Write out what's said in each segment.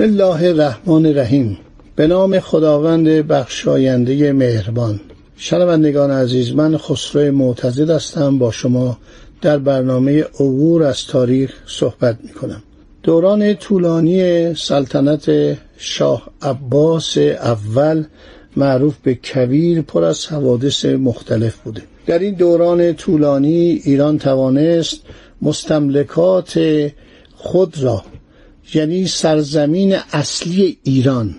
بسم الله الرحمن الرحیم. به نام خداوند بخشاینده مهربان. شنوندگان عزیز من خسرو معتزد هستم. با شما در برنامه عبور از تاریخ صحبت می کنم دوران طولانی سلطنت شاه عباس اول معروف به کویر پر از حوادث مختلف بوده. در این دوران طولانی ایران توانست مستملکات خود را یعنی سرزمین اصلی ایران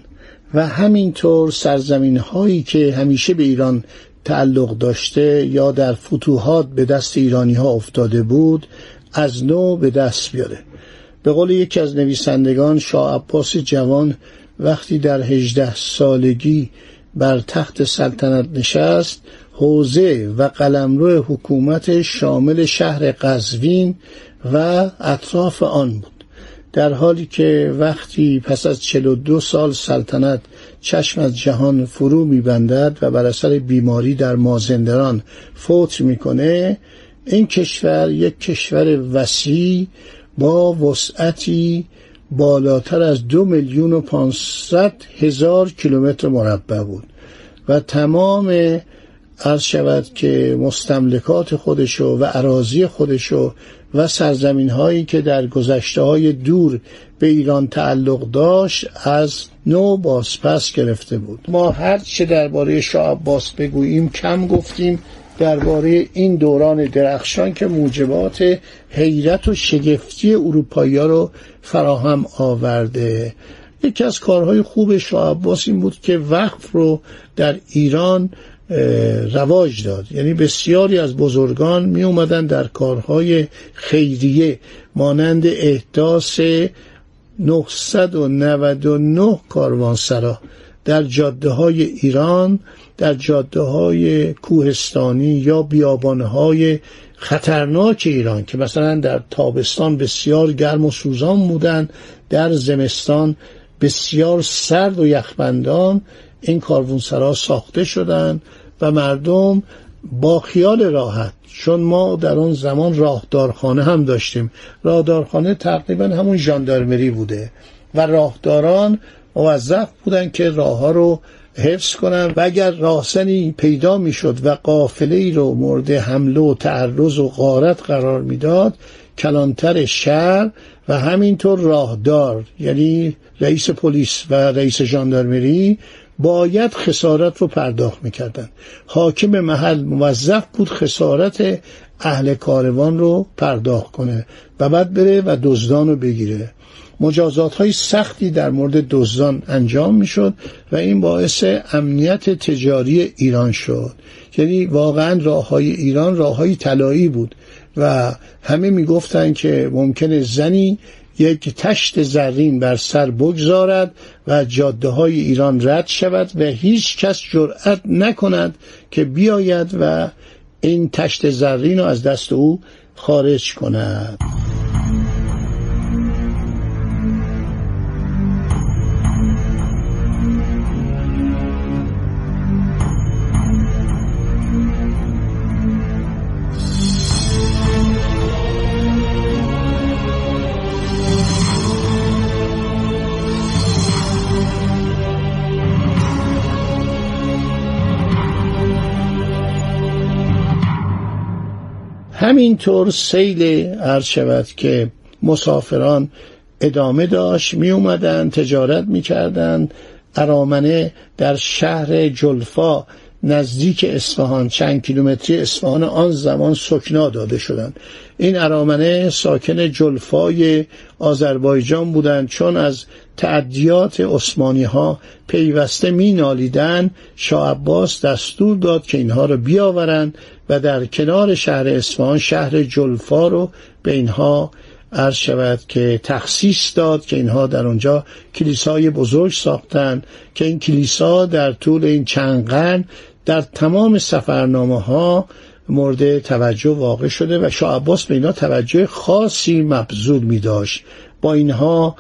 و همینطور سرزمین هایی که همیشه به ایران تعلق داشته یا در فتوحات به دست ایرانی ها افتاده بود از نو به دست بیاره. به قول یکی از نویسندگان شاه عباس جوان وقتی در هجده سالگی بر تخت سلطنت نشست حوزه و قلمرو حکومت شامل شهر قزوین و اطراف آن بود. در حالی که وقتی پس از 42 سال سلطنت چشم از جهان فرو میبندد و بر اثر بیماری در مازندران فوت می‌کنه این کشور یک کشور وسیع با وسعتی بالاتر از دو میلیون و پانصد هزار کیلومتر مربع بود و تمام عرض شود که مستملکات خودشو و عراضی خودشو و سرزمین هایی که در گذشته های دور به ایران تعلق داشت از نو بازپس گرفته بود. ما هر چه درباره شاه عباس بگوییم کم گفتیم درباره این دوران درخشان که موجبات حیرت و شگفتی اروپایی ها رو فراهم آورده. یکی از کارهای خوب شاه عباس این بود که وقف رو در ایران رواج داد. یعنی بسیاری از بزرگان می اومدن در کارهای خیریه مانند احداث 999 کاروانسرا در جاده های ایران در جاده های کوهستانی یا بیابانه های خطرناک ایران که مثلا در تابستان بسیار گرم و سوزان بودن در زمستان بسیار سرد و یخبندان این کاروانسرا ساخته شدند و مردم با خیال راحت چون ما در اون زمان راهدارخانه هم داشتیم. راهدارخانه تقریبا همون ژاندارمری بوده و راهداران موظف بودن که راه ها رو حفظ کنن و اگر راهزنی پیدا می‌شد و قافله ای رو مورد حمله و تعرض و غارت قرار می‌داد کلانتر شهر و همینطور راهدار یعنی رئیس پلیس و رئیس ژاندارمری باید خسارت رو پرداخت می‌کردن. حاکم محل موظف بود خسارت اهل کاروان رو پرداخت کنه و بعد بره و دزدان رو بگیره. مجازات های سختی در مورد دزدان انجام می‌شد و این باعث امنیت تجاری ایران شد. یعنی واقعا راه های ایران راه های طلایی بود و همه می‌گفتند که ممکنه زنی یک تشت زرین بر سر بگذارد و جاده های ایران رد شود و هیچ کس جرأت نکند که بیاید و این تشت زرین رو از دست او خارج کند. همینطور سیل عرض شود که مسافران ادامه داشت می اومدن تجارت می کردن ارامنه در شهر جلفا نزدیک اصفهان چند کیلومتری اصفهان آن زمان سکنا داده شدند. این ارامنه ساکن جلفای آذربایجان بودند. چون از تعدیات عثمانی ها پیوسته می نالیدن شاه عباس دستور داد که اینها رو بیاورند و در کنار شهر اصفهان شهر جلفا رو به اینها عرض شود که تخصیص داد که اینها در اونجا کلیسای بزرگ ساختن که این کلیسا در طول این چند قرن در تمام سفرنامه ها مورد توجه واقع شده و شاه عباس به اینا توجه خاصی مبذول می داشت با اینها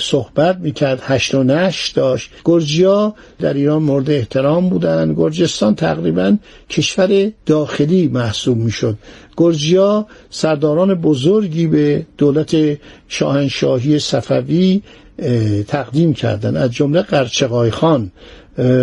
صحبت می‌کرد هشت و نش داشت. گرجیا در ایران مورد احترام بودن. گرجستان تقریبا کشور داخلی محسوب می‌شد. گرجیا سرداران بزرگی به دولت شاهنشاهی صفوی تقدیم کردند. از جمله قرچقای خان.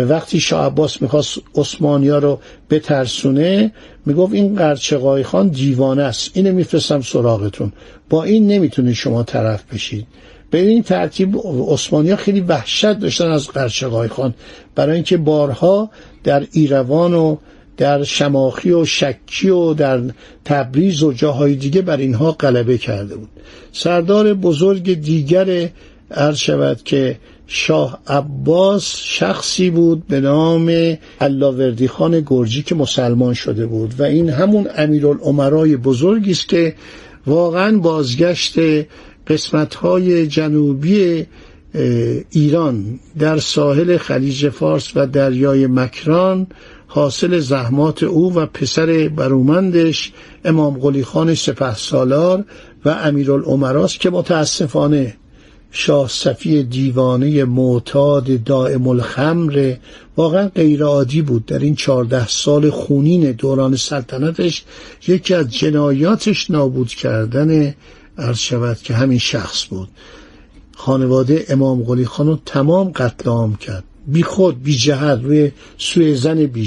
وقتی شاه عباس می‌خواست عثمانیا رو بترسونه می‌گفت این قرچقای خان دیوانه است. اینو میفرستم سراغتون. با این نمی‌تونید شما طرف بشید. به این ترتیب عثمانیا خیلی وحشت داشتن از قرچقای خان. برای اینکه بارها در ایروان و در شماخی و شکی و در تبریز و جاهای دیگه بر اینها غلبه کرده بود. سردار بزرگ دیگر عرض شود که شاه عباس شخصی بود به نام علاوردی خان گرجی که مسلمان شده بود و این همون امیرالعمرای بزرگی است که واقعا بازگشت قسمت های جنوبی ایران در ساحل خلیج فارس و دریای مکران حاصل زحمات او و پسر برومندش امام قلی خان سپه سالار و امیرالعمراست که متاسفانه شاه صفی دیوانه معتاد دائم الخمر واقعا غیرعادی بود. در این چهارده سال خونین دوران سلطنتش یکی از جنایاتش نابود کردن عرض شود که همین شخص بود. خانواده امام قلی خانو تمام قتل عام کرد. بی خود بی جهت روی سوی زن بی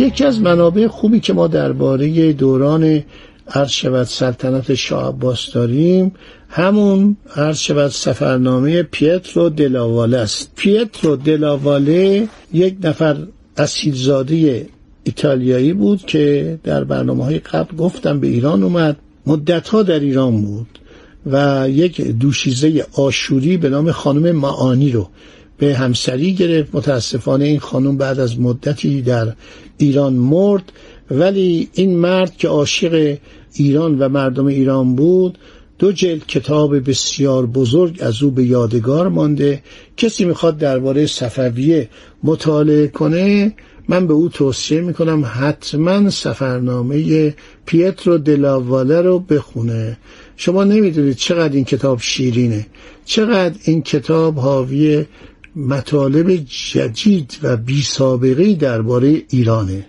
یکی از منابع خوبی که ما درباره دوران عرض شود سلطنت شاه عباس داریم همون عرض شود سفرنامه پیترو دلاواله است. پیترو دلاواله یک نفر اصیلزاده ایتالیایی بود که در برنامه های قبل گفتم به ایران اومد مدتها در ایران بود و یک دوشیزه آشوری به نام خانم معانی رو به همسری گرفت. متاسفانه این خانم بعد از مدتی در ایران مرد. ولی این مرد که عاشق ایران و مردم ایران بود دو جلد کتاب بسیار بزرگ از او به یادگار مانده. کسی می‌خواد درباره صفویه مطالعه کنه من به او توصیه می‌کنم حتما سفرنامه پیترو دلاواله رو بخونه. شما نمی‌دونید چقدر این کتاب شیرینه. چقدر این کتاب حاوی مطالب جدید و بی سابقه درباره ایرانه.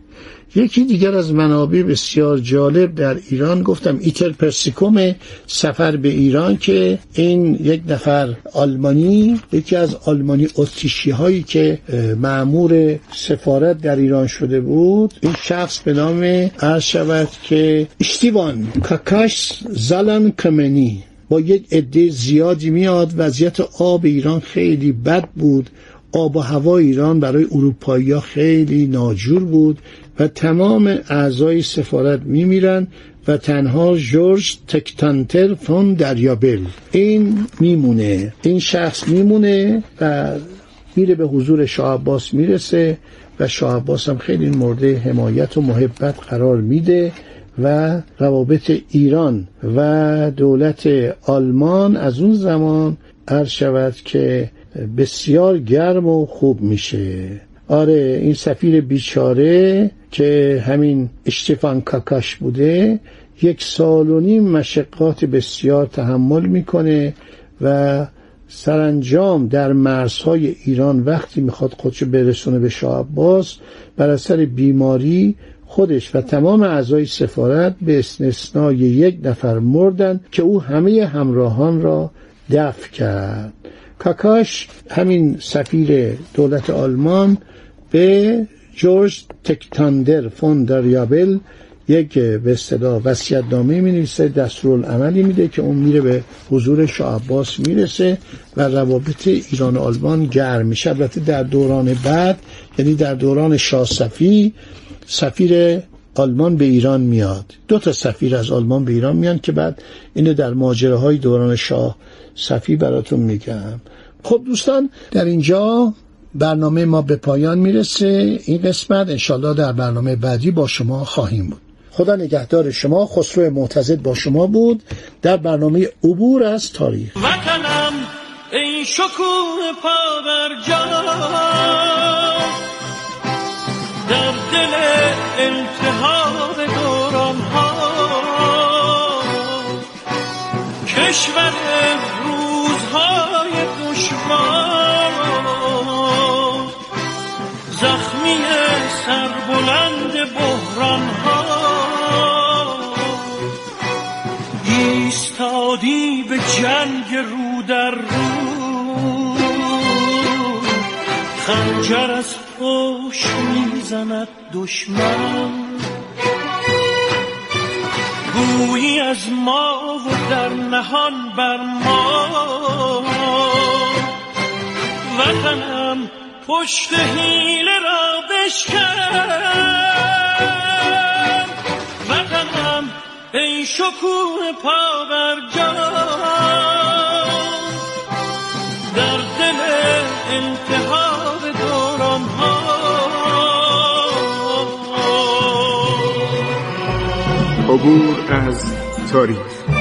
یکی دیگر از منابع بسیار جالب در ایران گفتم ایتر پرسیکوم سفر به ایران که این یک نفر آلمانی یکی از آلمانی اتریشی هایی که معمور سفارت در ایران شده بود. این شخص به نام عرض شود که اشتیوان کاکاش زالان کمنی با یک عده زیادی میاد. وضعیت آب ایران خیلی بد بود. آب و هوا ایران برای اروپایی ها خیلی ناجور بود و تمام اعضای سفارت میمیرن و تنها جورج تکتانتر فون دریابل. این میمونه. این شخص میمونه و میره به حضور شاه می‌رسه و شاه هم خیلی مورد حمایت و محبت قرار میده. و روابط ایران و دولت آلمان از اون زمان عرض شود که بسیار گرم و خوب میشه. آره این سفیر بیچاره که همین اشتفان کاکاش بوده یک سال و نیم مشقات بسیار تحمل می‌کنه و سرانجام در مرزهای ایران وقتی می‌خواد خودشو برسونه به شاه عباس بر اثر بیماری خودش و تمام اعضای سفارت به استثنای یک نفر مردن که او همه همراهان را دفع کرد. کاکاش همین سفیر دولت آلمان به جورج تکتاندر فون دریابل یک به اصطلاح نویسه دستورالعملی میده که اون میره به حضور شاه عباس می‌رسه و روابط ایران و آلمان گرم میشه. البته در دوران بعد یعنی در دوران شاه صفی سفیر آلمان به ایران میاد. دو تا سفیر از آلمان به ایران میان که بعد اینو در ماجراهای دوران شاه صفی براتون میگم. خب دوستان در اینجا برنامه ما به پایان می‌رسه. این قسمت انشالله در برنامه بعدی با شما خواهیم بود. خدا نگهدار شما خسرو معتزد با شما بود. در برنامه عبور از تاریخ. وطنم ای شکوه پا در دل التحاب دوران ها کشور روزهای دشوار زخمی سربلند بحران ها ایستادی به جنگ رو در رو. خنجر از پشت می‌زند دشمن. گویی از ما و در نهان بر ما. وطنم پشت حیله را بشکن. شکوه پا بر در دل انتحاب دوران ها. عبور از تاریخ.